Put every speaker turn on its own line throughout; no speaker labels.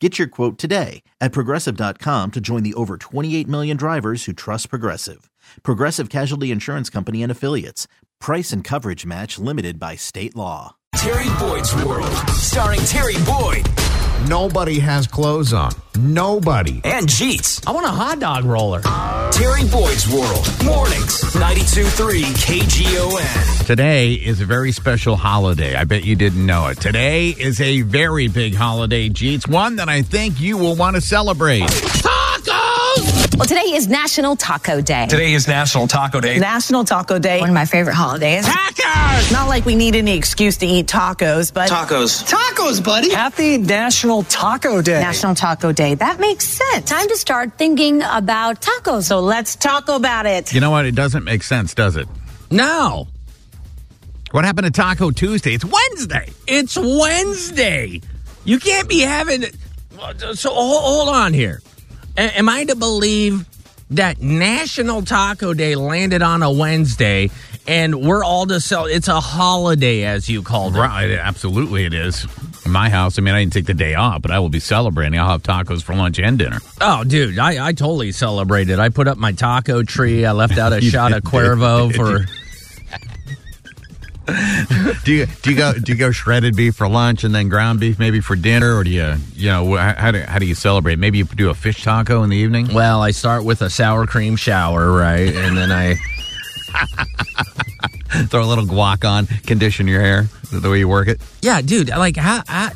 Get your quote today at progressive.com to join the over 28 million drivers who trust Progressive. Progressive Casualty Insurance Company and Affiliates. Price and coverage match limited by state law.
Terry Boyd's World, starring Terry Boyd
Nobody has clothes on. Nobody.
and Jeets.
I want a hot dog roller.
Terry Boyd's World, mornings, 92.3 KGON.
Today is a very special holiday. I bet you didn't know it. Today is a very big holiday, Jeets. One that I think you will want to celebrate.
Well, today is National Taco Day.
Today is National Taco Day.
National Taco Day.
One of my favorite holidays. Tacos!
Not like we need any excuse to eat tacos, but
Tacos.
tacos, buddy.
Happy National Taco Day.
National Taco Day. That makes sense. Time to start thinking about tacos.
So let's talk about it.
You know what? It doesn't make sense, does it?
No,
What happened to Taco Tuesday? It's Wednesday.
it's Wednesday. You can't be having. So hold, hold on here. A- am I to believe that National Taco Day landed on a Wednesday and we're all to sell? It's a holiday, as you called it.
Right, absolutely it is. In my house, I mean, I didn't take the day off, but I will be celebrating. I'll have tacos for lunch and dinner.
Oh, dude, I, I totally celebrated. I put up my taco tree. I left out a shot of Cuervo for.
Do you do you go do you go shredded beef for lunch and then ground beef maybe for dinner, or do you you know how do how do you celebrate? Maybe you do a fish taco in the evening.
Well, I start with a sour cream shower, right? And then I.
Throw a little guac on, condition your hair the way you work it.
Yeah, dude. Like, how, how,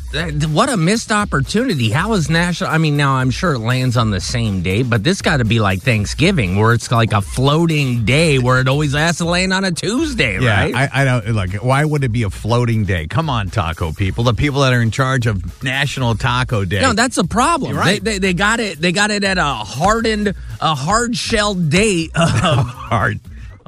what a missed opportunity. How is national? I mean, now I'm sure it lands on the same day, but this got to be like Thanksgiving, where it's like a floating day, where it always has to land on a Tuesday, right?
I, I don't like. Why would it be a floating day? Come on, taco people, the people that are in charge of National Taco Day.
no, that's a problem.
You're right.
They, they, they got it. They got it at a hardened, a hard shell date of
hard.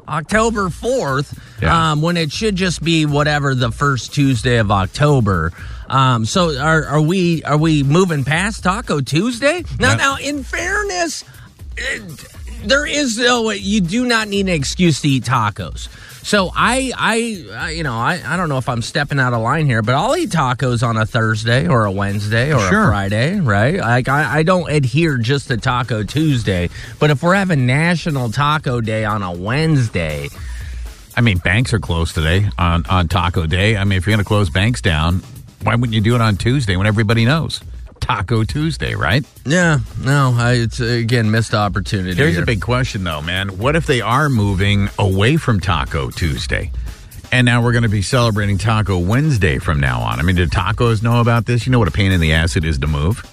October fourth,
Yeah.
um, when it should just be whatever the first Tuesday of October. Um, so are, are we are we moving past Taco Tuesday now?
Yeah.
Now, in fairness, it, there is no way you do not need an excuse to eat tacos. So I, I, you know, I, I don't know if I'm stepping out of line here, but I'll eat tacos on a Thursday or a Wednesday or
Sure.
a Friday, right? Like I, I don't adhere just to Taco Tuesday, but if we're having National Taco Day on a Wednesday,
I mean, banks are closed today on on Taco Day. I mean, if you're going to close banks down, why wouldn't you do it on Tuesday when everybody knows Taco Tuesday, right?
yeah, no, I, it's uh, again missed opportunity.
Here's
here.
a big question, though, man. What if they are moving away from Taco Tuesday? And now we're going to be celebrating Taco Wednesday from now on. I mean, did tacos know about this? You know what a pain in the ass it is to move?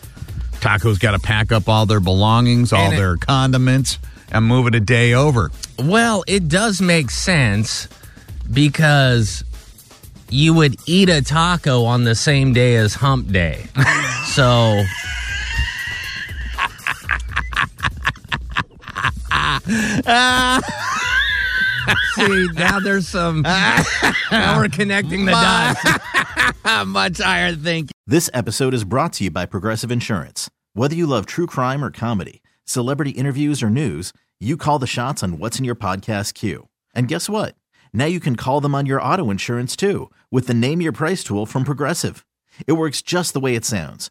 Tacos got to pack up all their belongings, all
And it-
their condiments, and move it a day over.
Well, it does make sense because you would eat a taco on the same day as hump day. so See, now there's some now we're connecting the dots.
Much higher thinking.
This episode is brought to you by Progressive Insurance. Whether you love true crime or comedy, celebrity interviews or news, you call the shots on what's in your podcast queue. And guess what? Now you can call them on your auto insurance too with the Name Your Price tool from Progressive. It works just the way it sounds.